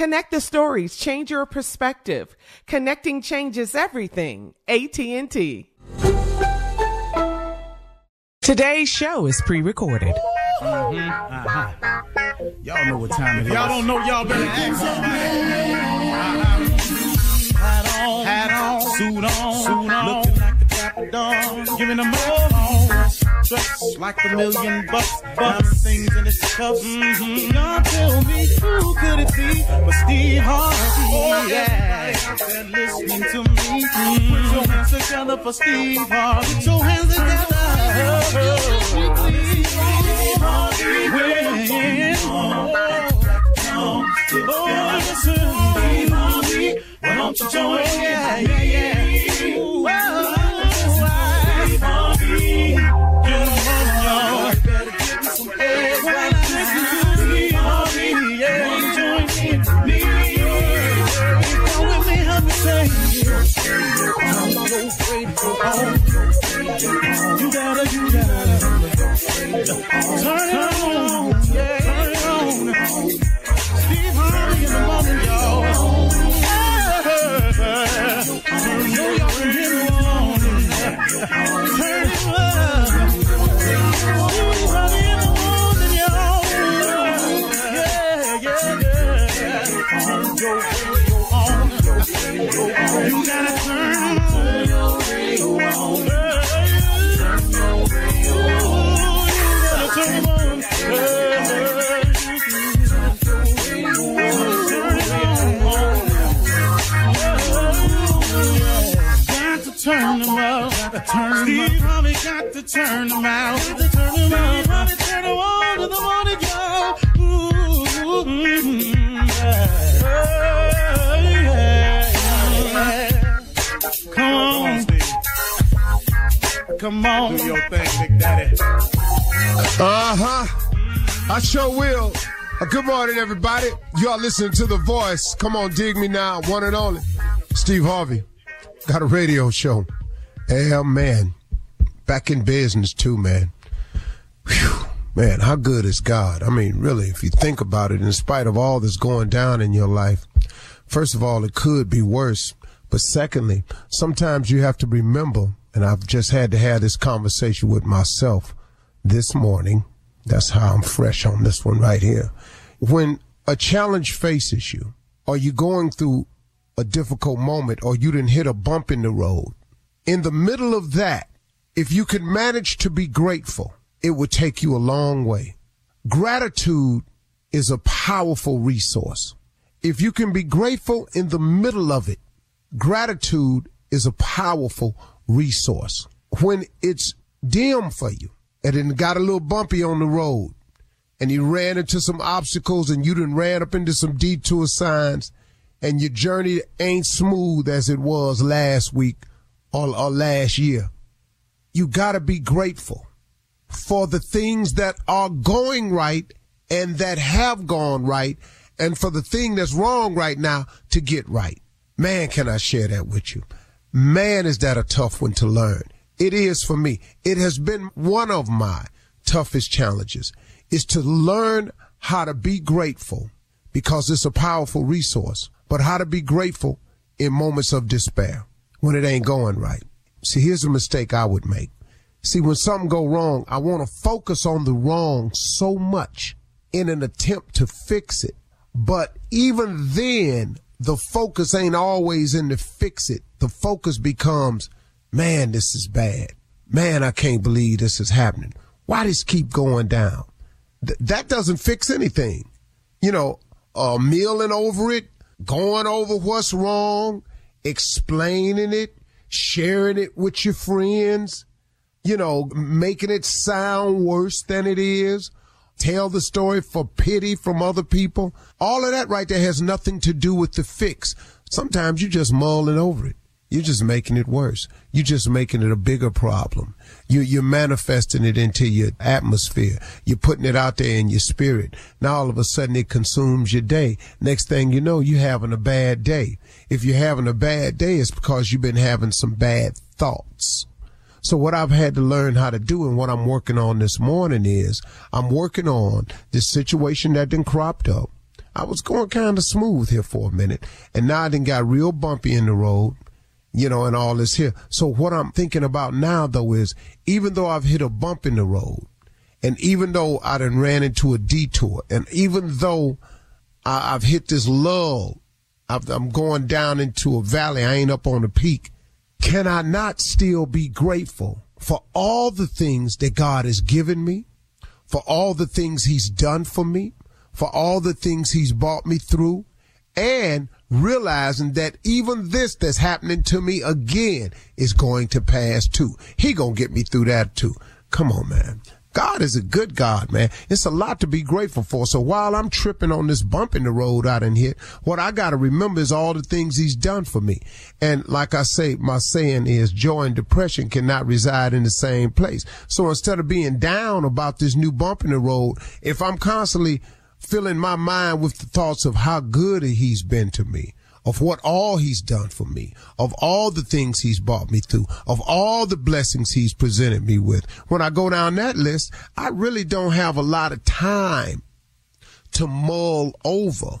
Connect the stories, change your perspective. Connecting changes everything. AT&T. Today's show is pre-recorded. Uh-huh. Y'all know what time it is. Y'all don't know, y'all better ask somebody. Hat on, Hat on, suit on, suit on. looking like the dapper don, Giving them all. Dressed like a million bucks, diamond things in his cuffs. Mm-hmm. Y'all tell me who could it be but Steve Harvey? Oh, yeah, out there listening to me. Put your hands together for Steve Harvey. You gotta turn your radio on. Turn your radio on. You gotta turn. Turn them to turn Steve Harvey got to turn them out. Turn them out. Come on. Do your thing, Big Daddy. Uh huh. I sure will. Uh, good morning, everybody. Y'all listening to The Voice. Come on, dig me now. One and only. Steve Harvey. Got a radio show. Yeah, man. Back in business, too, man. Whew. Man, how good is God? I mean, really, if you think about it, in spite of all that's going down in your life, first of all, it could be worse. But secondly, sometimes you have to remember, and I've just had to have this conversation with myself this morning. That's how I'm fresh on this one right here. When a challenge faces you, or you're going through a difficult moment, or you didn't hit a bump in the road, in the middle of that, if you could manage to be grateful, it would take you a long way. Gratitude is a powerful resource. If you can be grateful in the middle of it, gratitude is a powerful resource. When it's dim for you and it got a little bumpy on the road and you ran into some obstacles and you done ran up into some detour signs and your journey ain't smooth as it was last week or, or last year. You gotta be grateful for the things that are going right and that have gone right and for the thing that's wrong right now to get right. Man, can I share that with you? Man, is that a tough one to learn. It is for me. It has been one of my toughest challenges is to learn how to be grateful because it's a powerful resource, but how to be grateful in moments of despair when it ain't going right. See, here's a mistake I would make. See, when something go wrong, I want to focus on the wrong so much in an attempt to fix it. But even then, the focus ain't always in to fix it. The focus becomes, man, this is bad. Man, I can't believe this is happening. Why does keep going down? Th- that doesn't fix anything. You know, uh, milling over it, going over what's wrong, explaining it, sharing it with your friends, you know, making it sound worse than it is, tell the story for pity from other people. All of that right there has nothing to do with the fix. Sometimes you're just mulling over it. You're just making it worse. You're just making it a bigger problem. You, you're manifesting it into your atmosphere. You're putting it out there in your spirit. Now all of a sudden it consumes your day. Next thing you know, you're having a bad day. If you're having a bad day, it's because you've been having some bad thoughts. So what I've had to learn how to do and what I'm working on this morning is I'm working on this situation that then cropped up. I was going kind of smooth here for a minute and now I then got real bumpy in the road, you know, and all this here. So what I'm thinking about now though is even though I've hit a bump in the road and even though I done ran into a detour and even though I, have hit this lull, i I'm going down into a valley. I ain't up on the peak can I not still be grateful for all the things that God has given me, for all the things he's done for me, for all the things he's brought me through, and realizing that even this that's happening to me again is going to pass too. He gonna get me through that too. Come on, man. God is a good God, man. It's a lot to be grateful for. So while I'm tripping on this bump in the road out in here, what I got to remember is all the things he's done for me. And like I say, my saying is joy and depression cannot reside in the same place. So instead of being down about this new bump in the road, if I'm constantly filling my mind with the thoughts of how good he's been to me, of what all he's done for me, of all the things he's brought me through, of all the blessings he's presented me with. When I go down that list, I really don't have a lot of time to mull over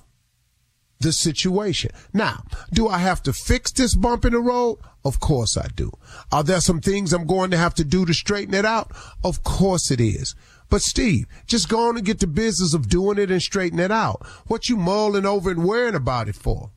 the situation. Now, do I have to fix this bump in the road? Of course I do. Are there some things I'm going to have to do to straighten it out? Of course it is. But Steve, just go on and get the business of doing it and straighten it out. What you mulling over and worrying about it for?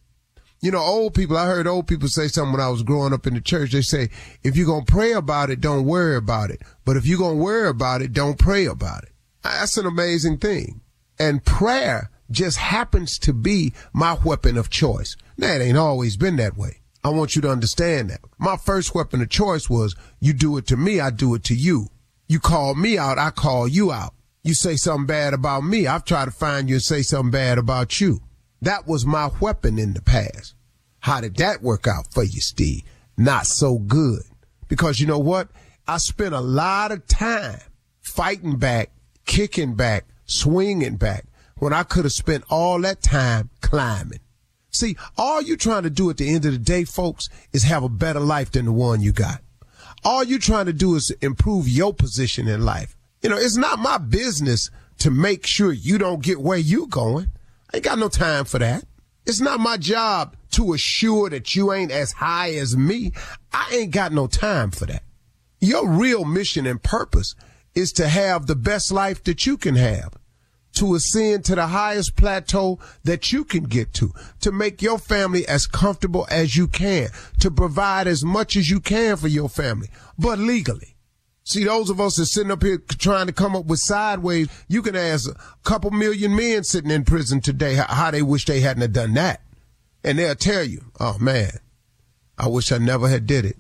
You know, old people, I heard old people say something when I was growing up in the church. They say, if you're going to pray about it, don't worry about it. But if you're going to worry about it, don't pray about it. That's an amazing thing. And prayer just happens to be my weapon of choice. Now, it ain't always been that way. I want you to understand that. My first weapon of choice was you do it to me, I do it to you. You call me out, I call you out. You say something bad about me, I've tried to find you and say something bad about you. That was my weapon in the past. How did that work out for you, Steve? Not so good. Because you know what? I spent a lot of time fighting back, kicking back, swinging back when I could have spent all that time climbing. See, all you trying to do at the end of the day, folks, is have a better life than the one you got. All you trying to do is improve your position in life. You know, it's not my business to make sure you don't get where you going. I ain't got no time for that. It's not my job to assure that you ain't as high as me. I ain't got no time for that. Your real mission and purpose is to have the best life that you can have, to ascend to the highest plateau that you can get to, to make your family as comfortable as you can, to provide as much as you can for your family, but legally. See, those of us that sitting up here trying to come up with sideways, you can ask a couple million men sitting in prison today how, how they wish they hadn't have done that. And they'll tell you, oh man, I wish I never had did it.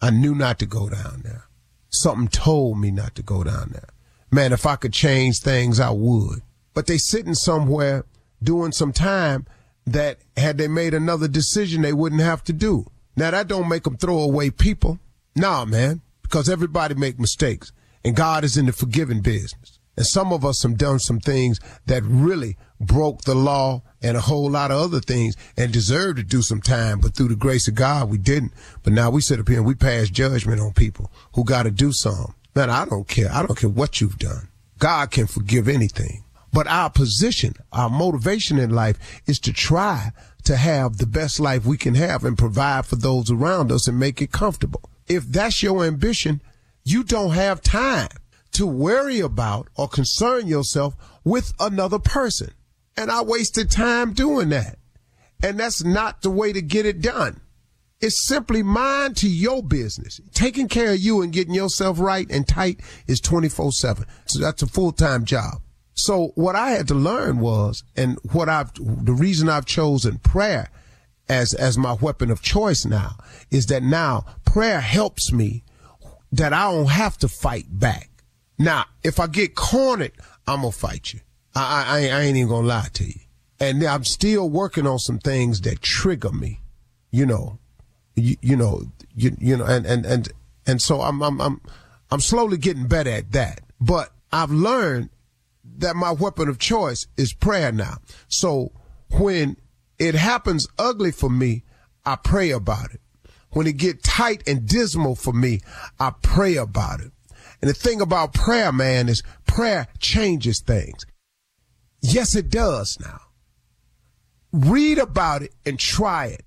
I knew not to go down there. Something told me not to go down there. Man, if I could change things, I would. But they sitting somewhere doing some time that had they made another decision, they wouldn't have to do. Now that don't make them throw away people. Nah, man, because everybody make mistakes and God is in the forgiving business. And some of us have done some things that really broke the law and a whole lot of other things and deserved to do some time, but through the grace of God, we didn't. But now we sit up here and we pass judgment on people who got to do something. Man, I don't care. I don't care what you've done. God can forgive anything. But our position, our motivation in life is to try to have the best life we can have and provide for those around us and make it comfortable. If that's your ambition, you don't have time to worry about or concern yourself with another person. And I wasted time doing that. And that's not the way to get it done. It's simply mind to your business. Taking care of you and getting yourself right and tight is 24 seven. So that's a full-time job. So what I had to learn was, and what I've, the reason I've chosen prayer as, as my weapon of choice now is that now prayer helps me that I don't have to fight back. Now, if I get cornered, I'm gonna fight you. I, I, I ain't even gonna lie to you. And I'm still working on some things that trigger me, you know, you, you know, you, you know, and, and, and, and so I'm, I'm, I'm, I'm slowly getting better at that. But I've learned that my weapon of choice is prayer now. So when it happens ugly for me, I pray about it. When it get tight and dismal for me, I pray about it. And the thing about prayer, man, is prayer changes things. Yes, it does now. Read about it and try it.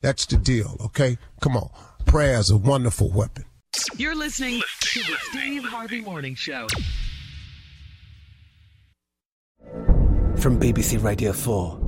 That's the deal, okay? Come on. Prayer is a wonderful weapon. You're listening to the Steve Harvey Morning Show. From BBC Radio 4,